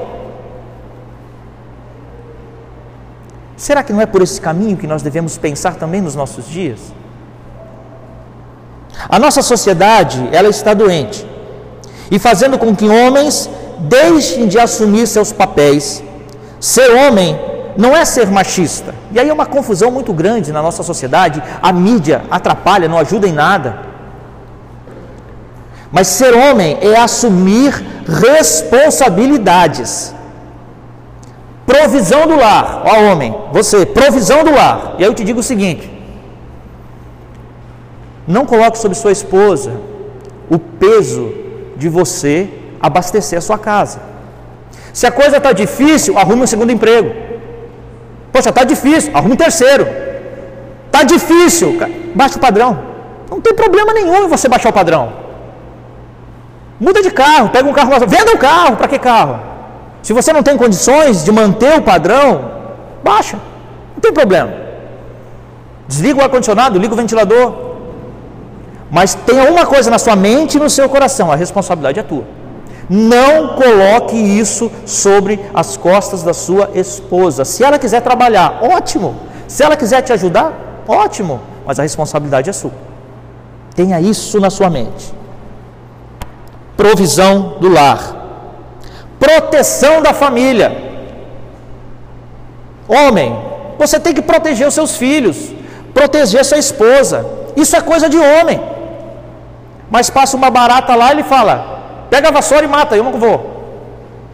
Será que não é por esse caminho que nós devemos pensar também nos nossos dias? A nossa sociedade, ela está doente e fazendo com que homens deixem de assumir seus papéis. Ser homem não é ser machista. E aí é uma confusão muito grande na nossa sociedade. A mídia atrapalha, não ajuda em nada. Mas ser homem é assumir responsabilidades, provisão do lar, ó homem, você, provisão do lar. E aí eu te digo o seguinte: não coloque sobre sua esposa o peso de você abastecer a sua casa. Se a coisa está difícil, arrume um segundo emprego. Poxa, está difícil, arrume um terceiro. Está difícil, baixa o padrão. Não tem problema nenhum você baixar o padrão. Muda de carro, pega um carro, venda um carro, para que carro? Se você não tem condições de manter o padrão, baixa, não tem problema. Desliga o ar-condicionado, liga o ventilador, mas tenha uma coisa na sua mente e no seu coração: a responsabilidade é tua. Não coloque isso sobre as costas da sua esposa. Se ela quiser trabalhar, ótimo. Se ela quiser te ajudar, ótimo. Mas a responsabilidade é sua. Tenha isso na sua mente. Provisão do lar. Proteção da família. Homem, você tem que proteger os seus filhos, proteger sua esposa. Isso é coisa de homem mas passa uma barata lá e ele fala: pega a vassoura e mata, eu não vou.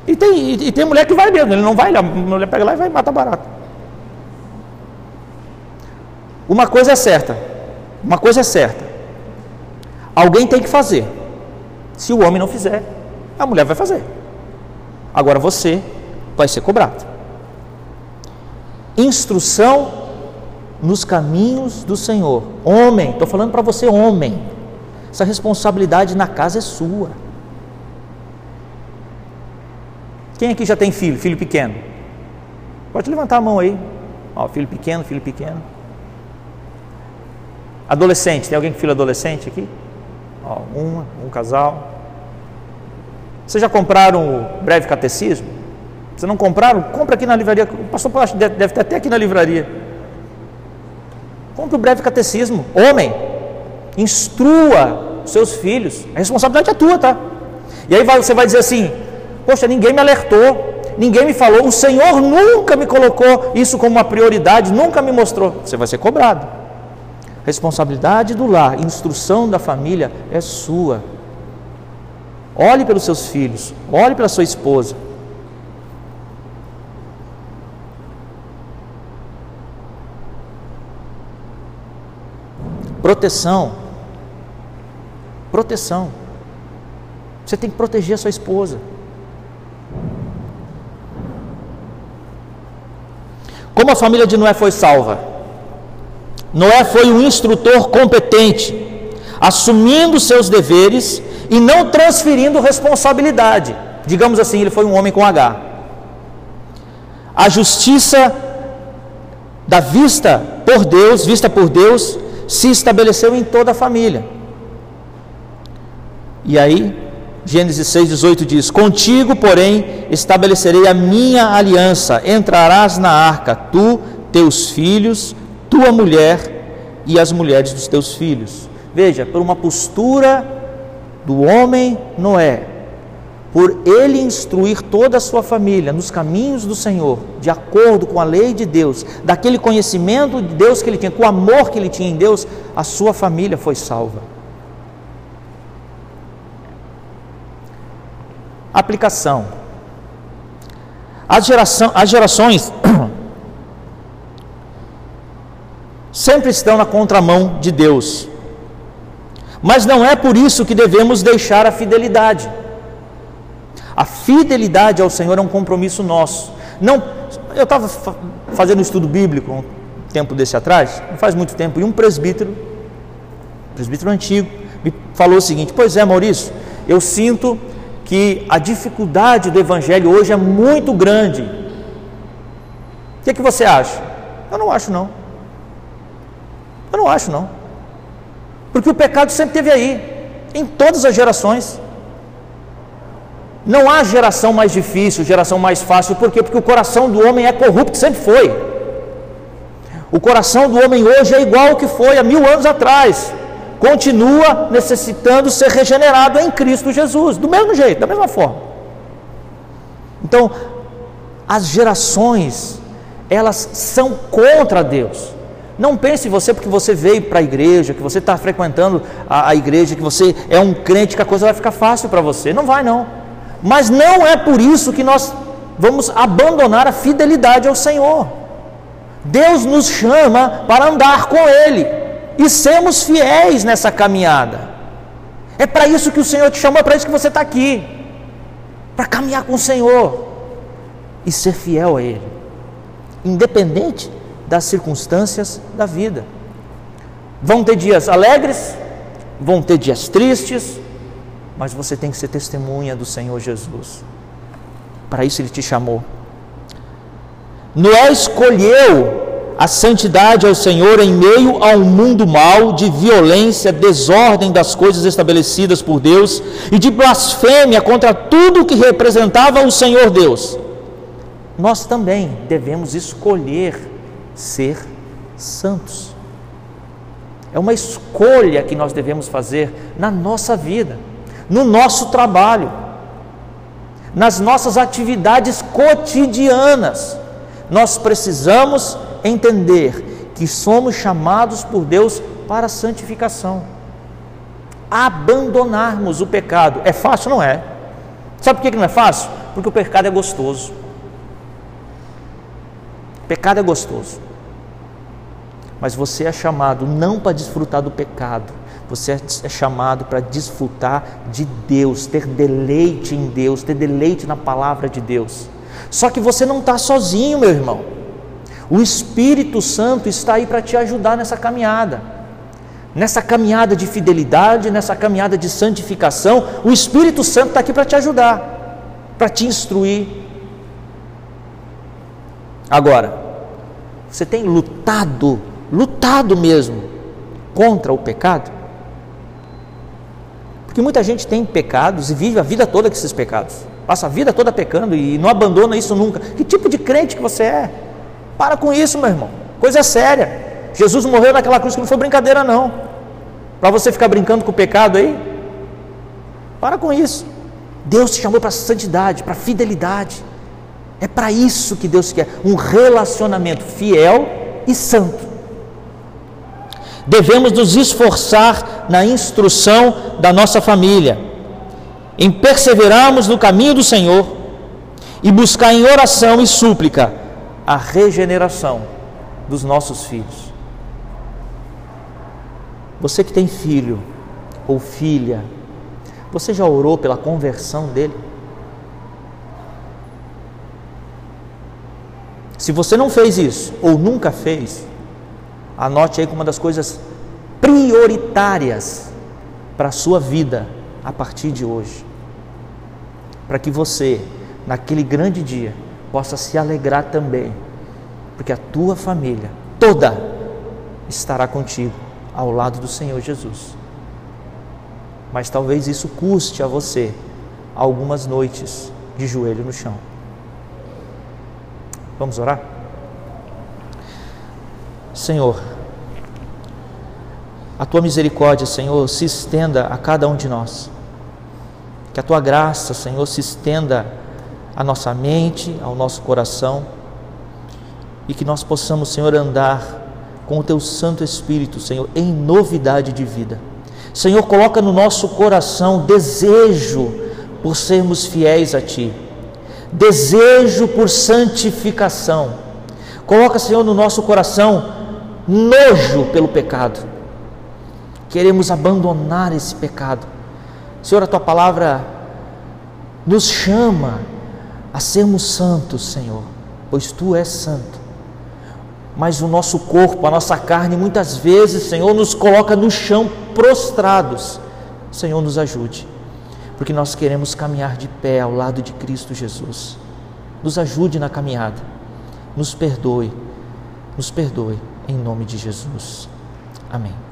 E tem, e, e tem mulher que vai mesmo, ele não vai, a mulher pega lá e vai mata a barata. Uma coisa é certa, uma coisa é certa. Alguém tem que fazer. Se o homem não fizer, a mulher vai fazer. Agora você vai ser cobrado. Instrução nos caminhos do Senhor. Homem, estou falando para você, homem. Essa responsabilidade na casa é sua. Quem aqui já tem filho, filho pequeno? Pode levantar a mão aí. Ó, filho pequeno, filho pequeno. Adolescente, tem alguém com filho adolescente aqui? Ó, uma, um casal. Vocês já compraram o breve catecismo? Se não compraram, compra aqui na livraria. O pastor deve, deve ter até aqui na livraria. Compre o breve catecismo. Homem, instrua seus filhos. A responsabilidade é tua, tá? E aí você vai dizer assim: Poxa, ninguém me alertou, ninguém me falou, o Senhor nunca me colocou isso como uma prioridade, nunca me mostrou. Você vai ser cobrado. Responsabilidade do lar, instrução da família é sua. Olhe pelos seus filhos, olhe pela sua esposa. Proteção Proteção. Você tem que proteger a sua esposa. Como a família de Noé foi salva? Noé foi um instrutor competente, assumindo seus deveres e não transferindo responsabilidade. Digamos assim, ele foi um homem com H. A justiça da vista por Deus, vista por Deus, se estabeleceu em toda a família. E aí, Gênesis 6,18 diz: Contigo, porém, estabelecerei a minha aliança, entrarás na arca, tu, teus filhos, tua mulher e as mulheres dos teus filhos. Veja, por uma postura do homem Noé, por ele instruir toda a sua família nos caminhos do Senhor, de acordo com a lei de Deus, daquele conhecimento de Deus que ele tinha, com o amor que ele tinha em Deus, a sua família foi salva. Aplicação. As, geração, as gerações sempre estão na contramão de Deus. Mas não é por isso que devemos deixar a fidelidade. A fidelidade ao Senhor é um compromisso nosso. Não, eu estava fazendo um estudo bíblico um tempo desse atrás, não faz muito tempo, e um presbítero, presbítero antigo, me falou o seguinte: Pois é, Maurício, eu sinto que a dificuldade do Evangelho hoje é muito grande. O que, é que você acha? Eu não acho não. Eu não acho não. Porque o pecado sempre teve aí, em todas as gerações. Não há geração mais difícil, geração mais fácil, por quê? Porque o coração do homem é corrupto, sempre foi. O coração do homem hoje é igual ao que foi há mil anos atrás continua necessitando ser regenerado em Cristo Jesus, do mesmo jeito, da mesma forma. Então, as gerações, elas são contra Deus. Não pense você porque você veio para a igreja, que você está frequentando a, a, igreja, que você é um crente, que a coisa vai ficar fácil para você. Não vai, não. Mas não é por isso que nós vamos abandonar a fidelidade ao Senhor. Deus nos chama para andar com Ele e sermos fiéis nessa caminhada. É para isso que o Senhor te chamou, é para isso que você está aqui para caminhar com o Senhor e ser fiel a Ele, independente das circunstâncias da vida. Vão ter dias alegres, vão ter dias tristes, mas você tem que ser testemunha do Senhor Jesus. Para isso Ele te chamou. Noé escolheu a santidade ao Senhor em meio a um mundo mau de violência, desordem das coisas estabelecidas por Deus e de blasfêmia contra tudo que representava o Senhor Deus. Nós também devemos escolher ser santos. É uma escolha que nós devemos fazer na nossa vida, no nosso trabalho, nas nossas atividades cotidianas. Nós precisamos entender que somos chamados por Deus para a santificação. Abandonarmos o pecado. É fácil? Não é. Sabe por que não é fácil? Porque o pecado é gostoso. O pecado é gostoso. Mas você é chamado não para desfrutar do pecado, você é chamado para desfrutar de Deus, ter deleite em Deus, ter deleite na palavra de Deus. Só que você não está sozinho, meu irmão. O Espírito Santo está aí para te ajudar nessa caminhada. Nessa caminhada de fidelidade, nessa caminhada de santificação, o Espírito Santo está aqui para te ajudar, para te instruir. Agora, você tem lutado, lutado mesmo contra o pecado? Porque muita gente tem pecados e vive a vida toda com esses pecados. Passa a vida toda pecando e não abandona isso nunca. Que tipo de crente que você é? Para com isso, meu irmão. Coisa séria. Jesus morreu naquela cruz que não foi brincadeira, não. Para você ficar brincando com o pecado aí. Para com isso. Deus te chamou para santidade, para fidelidade. É para isso que Deus quer. Um relacionamento fiel e santo. Devemos nos esforçar na instrução da nossa família, em perseverarmos no caminho do Senhor e buscar em oração e súplica a regeneração dos nossos filhos. Você que tem filho ou filha, você já orou pela conversão dele? Se você não fez isso ou nunca fez, anote aí como uma das coisas prioritárias para a sua vida a partir de hoje. Para que você, naquele grande dia, possa se alegrar também, porque a tua família toda estará contigo ao lado do Senhor Jesus. Mas talvez isso custe a você algumas noites de joelho no chão. Vamos orar? Senhor, a tua misericórdia, Senhor, se estenda a cada um de nós. Que a tua graça, Senhor, se estenda a nossa mente, ao nosso coração e que nós possamos, Senhor, andar com o teu Santo Espírito, Senhor, em novidade de vida. Senhor, coloca no nosso coração desejo por sermos fiéis a Ti, desejo por santificação. Coloca, Senhor, no nosso coração nojo pelo pecado. Queremos abandonar esse pecado. Senhor, a Tua palavra nos chama a sermos santos, Senhor, pois Tu és santo. Mas o nosso corpo, a nossa carne, muitas vezes, Senhor, nos coloca no chão prostrados. Senhor, nos ajude, porque nós queremos caminhar de pé ao lado de Cristo Jesus. Nos ajude na caminhada, nos perdoe, nos perdoe, em nome de Jesus. Amém.